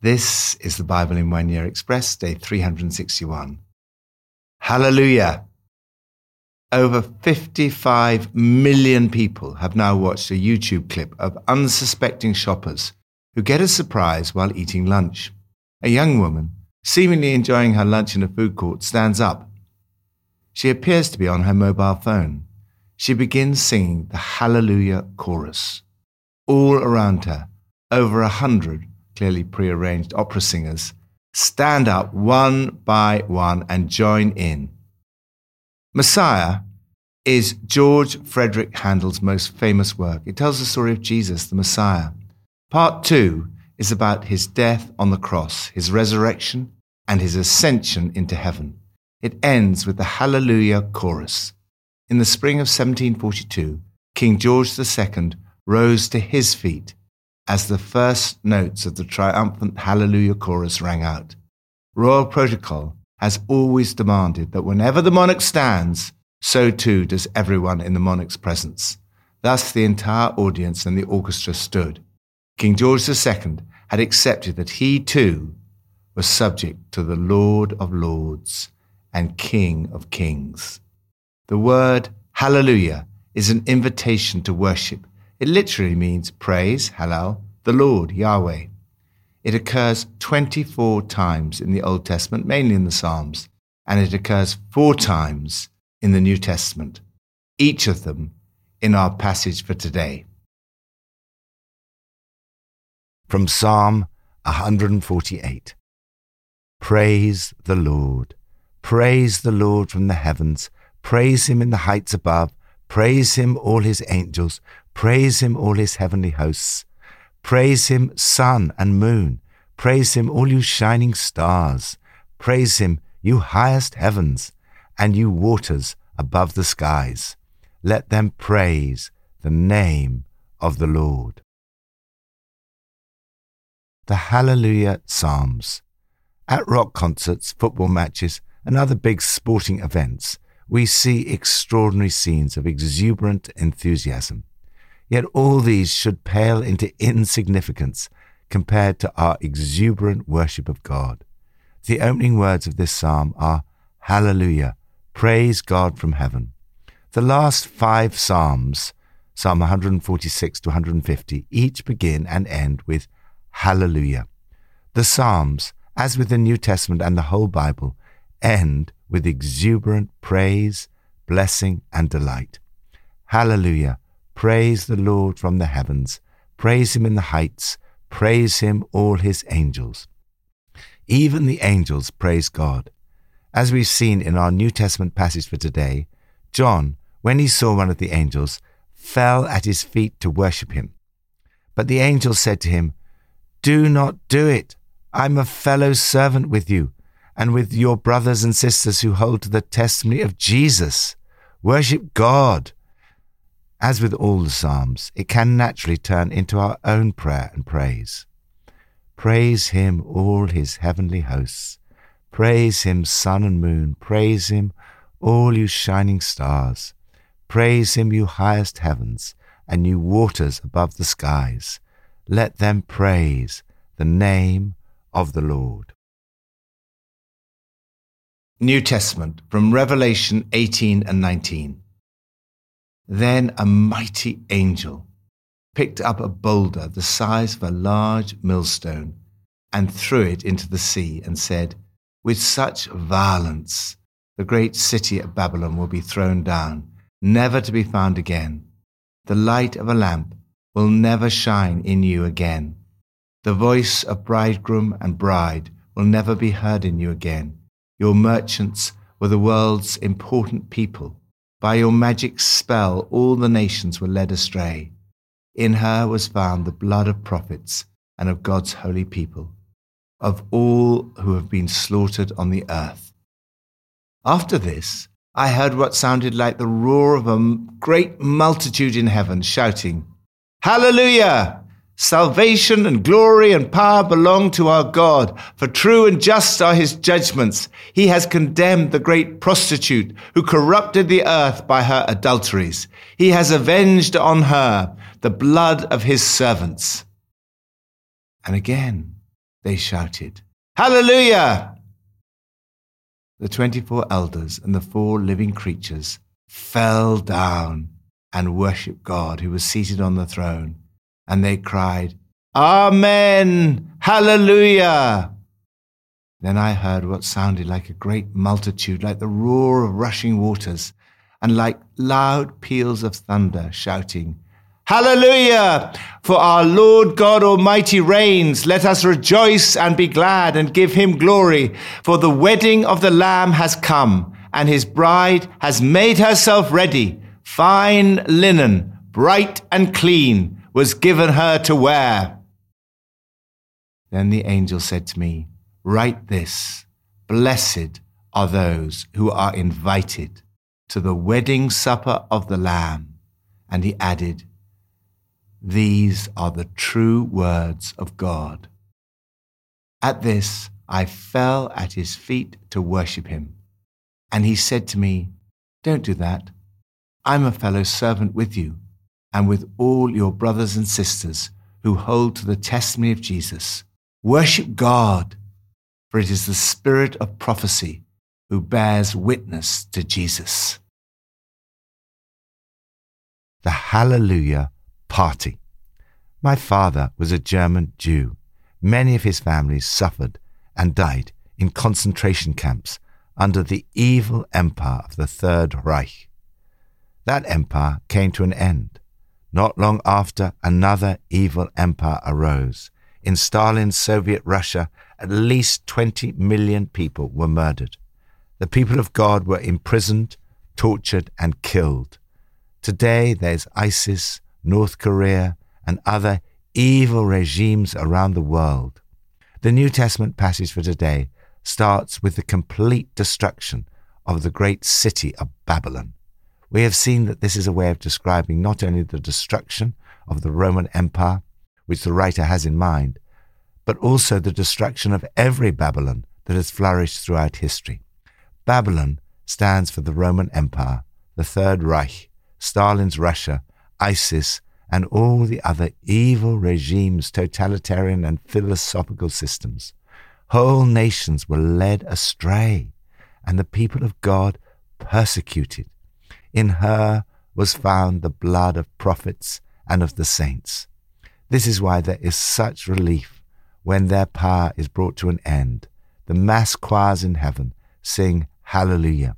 This is the Bible in One Year Express, day 361. Hallelujah! Over 55 million people have now watched a YouTube clip of unsuspecting shoppers who get a surprise while eating lunch. A young woman, seemingly enjoying her lunch in a food court, stands up. She appears to be on her mobile phone. She begins singing the Hallelujah chorus. All around her, over a hundred clearly prearranged opera singers, stand up one by one and join in. Messiah is George Frederick Handel's most famous work. It tells the story of Jesus, the Messiah. Part two is about his death on the cross, his resurrection, and his ascension into heaven. It ends with the Hallelujah chorus. In the spring of 1742, King George II rose to his feet as the first notes of the triumphant Hallelujah chorus rang out. Royal protocol has always demanded that whenever the monarch stands, so too does everyone in the monarch's presence. Thus the entire audience and the orchestra stood. King George II had accepted that he too was subject to the Lord of Lords and King of Kings. The word Hallelujah is an invitation to worship it literally means praise, halal, the Lord, Yahweh. It occurs 24 times in the Old Testament, mainly in the Psalms, and it occurs four times in the New Testament, each of them in our passage for today. From Psalm 148 Praise the Lord. Praise the Lord from the heavens. Praise him in the heights above. Praise him, all his angels. Praise him, all his heavenly hosts. Praise him, sun and moon. Praise him, all you shining stars. Praise him, you highest heavens, and you waters above the skies. Let them praise the name of the Lord. The Hallelujah Psalms. At rock concerts, football matches, and other big sporting events, we see extraordinary scenes of exuberant enthusiasm. Yet all these should pale into insignificance compared to our exuberant worship of God. The opening words of this psalm are Hallelujah, praise God from heaven. The last five psalms, Psalm 146 to 150, each begin and end with Hallelujah. The psalms, as with the New Testament and the whole Bible, end with exuberant praise, blessing, and delight. Hallelujah Praise the Lord from the heavens. Praise him in the heights. Praise him, all his angels. Even the angels praise God. As we've seen in our New Testament passage for today, John, when he saw one of the angels, fell at his feet to worship him. But the angel said to him, Do not do it. I'm a fellow servant with you and with your brothers and sisters who hold to the testimony of Jesus. Worship God. As with all the Psalms, it can naturally turn into our own prayer and praise. Praise him, all his heavenly hosts. Praise him, sun and moon. Praise him, all you shining stars. Praise him, you highest heavens, and you waters above the skies. Let them praise the name of the Lord. New Testament from Revelation 18 and 19. Then a mighty angel picked up a boulder the size of a large millstone and threw it into the sea and said, With such violence, the great city of Babylon will be thrown down, never to be found again. The light of a lamp will never shine in you again. The voice of bridegroom and bride will never be heard in you again. Your merchants were the world's important people. By your magic spell, all the nations were led astray. In her was found the blood of prophets and of God's holy people, of all who have been slaughtered on the earth. After this, I heard what sounded like the roar of a great multitude in heaven shouting, Hallelujah! Salvation and glory and power belong to our God, for true and just are his judgments. He has condemned the great prostitute who corrupted the earth by her adulteries. He has avenged on her the blood of his servants. And again, they shouted, Hallelujah! The 24 elders and the four living creatures fell down and worshiped God who was seated on the throne, and they cried, Amen! Hallelujah! Then I heard what sounded like a great multitude, like the roar of rushing waters, and like loud peals of thunder, shouting, Hallelujah! For our Lord God Almighty reigns. Let us rejoice and be glad and give him glory. For the wedding of the Lamb has come, and his bride has made herself ready. Fine linen, bright and clean, was given her to wear. Then the angel said to me, Write this Blessed are those who are invited to the wedding supper of the Lamb. And he added, These are the true words of God. At this, I fell at his feet to worship him. And he said to me, Don't do that. I'm a fellow servant with you and with all your brothers and sisters who hold to the testimony of Jesus. Worship God for it is the spirit of prophecy who bears witness to Jesus. The Hallelujah Party. My father was a German Jew. Many of his families suffered and died in concentration camps under the evil empire of the Third Reich. That empire came to an end. Not long after, another evil empire arose. In Stalin's Soviet Russia, at least 20 million people were murdered. The people of God were imprisoned, tortured, and killed. Today there's ISIS, North Korea, and other evil regimes around the world. The New Testament passage for today starts with the complete destruction of the great city of Babylon. We have seen that this is a way of describing not only the destruction of the Roman Empire, which the writer has in mind, but also the destruction of every Babylon that has flourished throughout history. Babylon stands for the Roman Empire, the Third Reich, Stalin's Russia, ISIS, and all the other evil regimes, totalitarian and philosophical systems. Whole nations were led astray, and the people of God persecuted. In her was found the blood of prophets and of the saints. This is why there is such relief when their power is brought to an end, the mass choirs in heaven sing Hallelujah.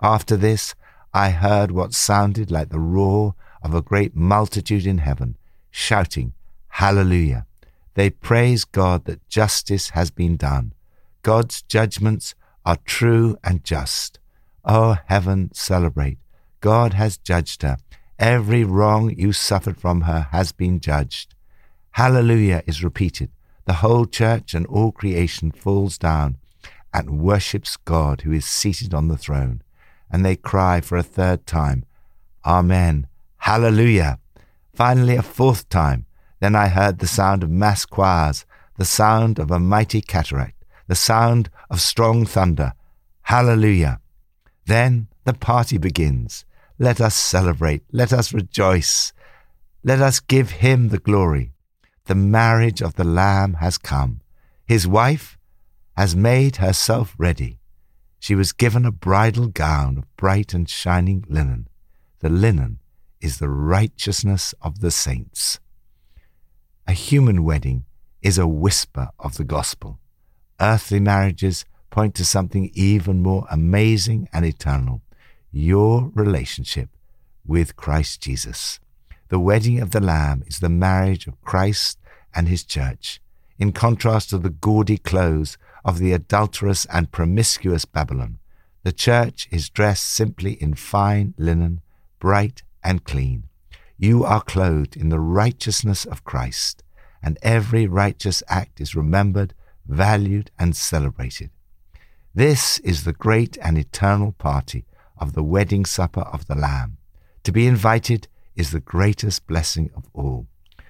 After this, I heard what sounded like the roar of a great multitude in heaven, shouting, Hallelujah. They praise God that justice has been done. God's judgments are true and just. O oh, heaven, celebrate. God has judged her. Every wrong you suffered from her has been judged. Hallelujah is repeated the whole church and all creation falls down and worships God who is seated on the throne. And they cry for a third time, Amen, Hallelujah. Finally, a fourth time. Then I heard the sound of mass choirs, the sound of a mighty cataract, the sound of strong thunder. Hallelujah. Then the party begins. Let us celebrate. Let us rejoice. Let us give him the glory the marriage of the Lamb has come. His wife has made herself ready. She was given a bridal gown of bright and shining linen. The linen is the righteousness of the saints. A human wedding is a whisper of the gospel. Earthly marriages point to something even more amazing and eternal your relationship with Christ Jesus. The wedding of the Lamb is the marriage of Christ and his church, in contrast to the gaudy clothes of the adulterous and promiscuous Babylon. The church is dressed simply in fine linen, bright and clean. You are clothed in the righteousness of Christ, and every righteous act is remembered, valued, and celebrated. This is the great and eternal party of the wedding supper of the Lamb. To be invited is the greatest blessing of all.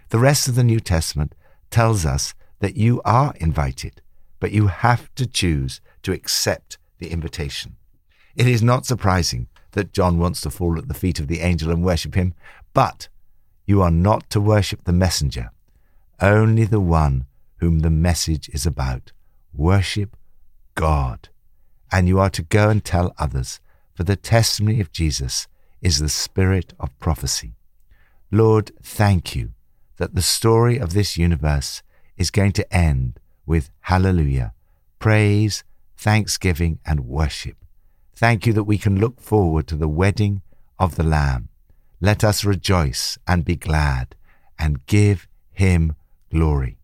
The rest of the New Testament tells us that you are invited, but you have to choose to accept the invitation. It is not surprising that John wants to fall at the feet of the angel and worship him, but you are not to worship the messenger, only the one whom the message is about. Worship God. And you are to go and tell others, for the testimony of Jesus is the spirit of prophecy. Lord, thank you that the story of this universe is going to end with hallelujah, praise, thanksgiving, and worship. Thank you that we can look forward to the wedding of the Lamb. Let us rejoice and be glad and give him glory.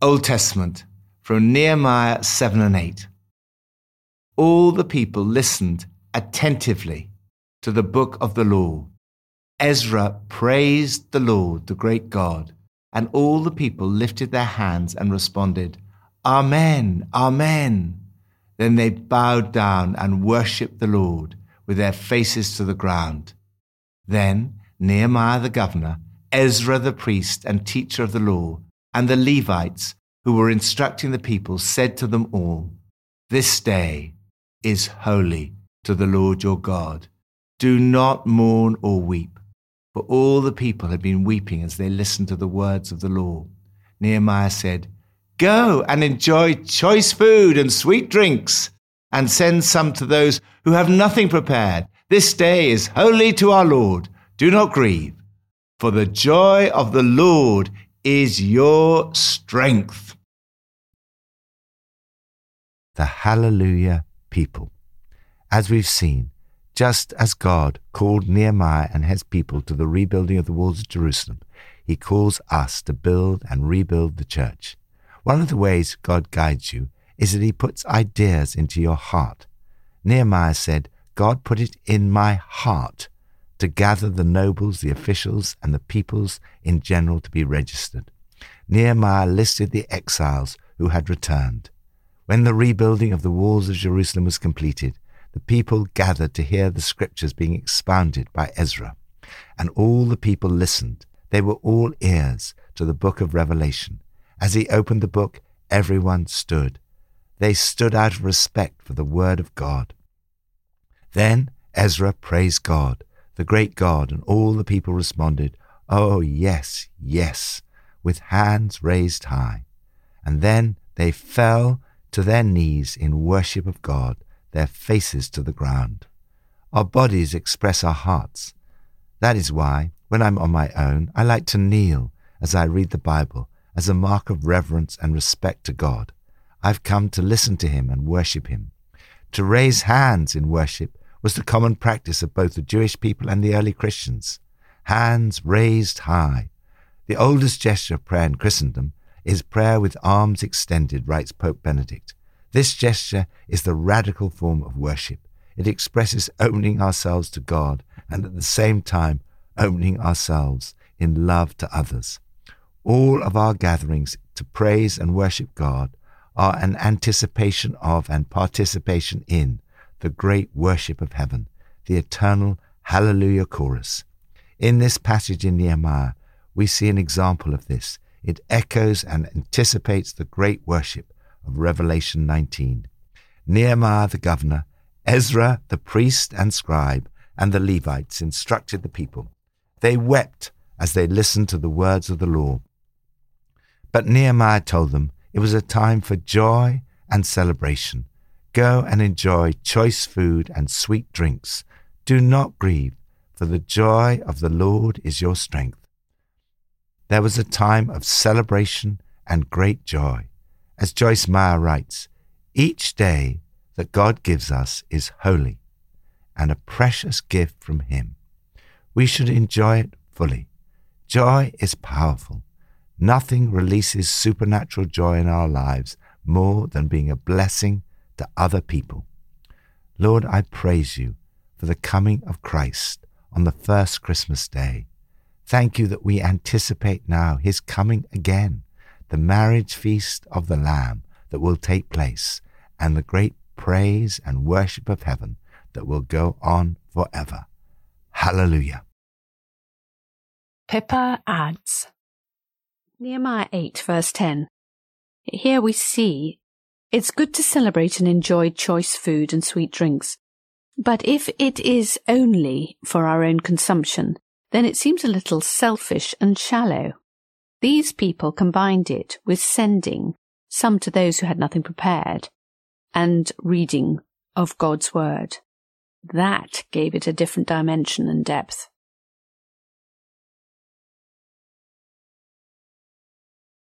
Old Testament from Nehemiah 7 and 8. All the people listened attentively to the book of the law. Ezra praised the Lord, the great God, and all the people lifted their hands and responded, Amen, Amen. Then they bowed down and worshipped the Lord with their faces to the ground. Then Nehemiah the governor, Ezra the priest and teacher of the law, and the Levites who were instructing the people said to them all, This day is holy to the Lord your God. Do not mourn or weep. For all the people had been weeping as they listened to the words of the law. Nehemiah said, Go and enjoy choice food and sweet drinks, and send some to those who have nothing prepared. This day is holy to our Lord. Do not grieve, for the joy of the Lord is your strength. The Hallelujah people. As we've seen, just as God called Nehemiah and his people to the rebuilding of the walls of Jerusalem, he calls us to build and rebuild the church. One of the ways God guides you is that he puts ideas into your heart. Nehemiah said, God put it in my heart to gather the nobles, the officials, and the peoples in general to be registered. Nehemiah listed the exiles who had returned. When the rebuilding of the walls of Jerusalem was completed, the people gathered to hear the scriptures being expounded by Ezra. And all the people listened. They were all ears to the book of Revelation. As he opened the book, everyone stood. They stood out of respect for the word of God. Then Ezra praised God the great God, and all the people responded, Oh, yes, yes, with hands raised high. And then they fell to their knees in worship of God, their faces to the ground. Our bodies express our hearts. That is why, when I'm on my own, I like to kneel as I read the Bible as a mark of reverence and respect to God. I've come to listen to Him and worship Him. To raise hands in worship was the common practice of both the Jewish people and the early Christians. Hands raised high. The oldest gesture of prayer in Christendom is prayer with arms extended, writes Pope Benedict. This gesture is the radical form of worship. It expresses opening ourselves to God and at the same time opening ourselves in love to others. All of our gatherings to praise and worship God are an anticipation of and participation in the great worship of heaven, the eternal Hallelujah chorus. In this passage in Nehemiah, we see an example of this. It echoes and anticipates the great worship of Revelation 19. Nehemiah the governor, Ezra the priest and scribe, and the Levites instructed the people. They wept as they listened to the words of the law. But Nehemiah told them it was a time for joy and celebration, Go and enjoy choice food and sweet drinks. Do not grieve, for the joy of the Lord is your strength. There was a time of celebration and great joy. As Joyce Meyer writes, each day that God gives us is holy and a precious gift from Him. We should enjoy it fully. Joy is powerful. Nothing releases supernatural joy in our lives more than being a blessing to other people. Lord, I praise you for the coming of Christ on the first Christmas day. Thank you that we anticipate now his coming again, the marriage feast of the Lamb that will take place, and the great praise and worship of heaven that will go on forever. Hallelujah. Pippa adds Nehemiah 8, verse 10. Here we see it's good to celebrate and enjoy choice food and sweet drinks. But if it is only for our own consumption, then it seems a little selfish and shallow. These people combined it with sending, some to those who had nothing prepared, and reading of God's Word. That gave it a different dimension and depth.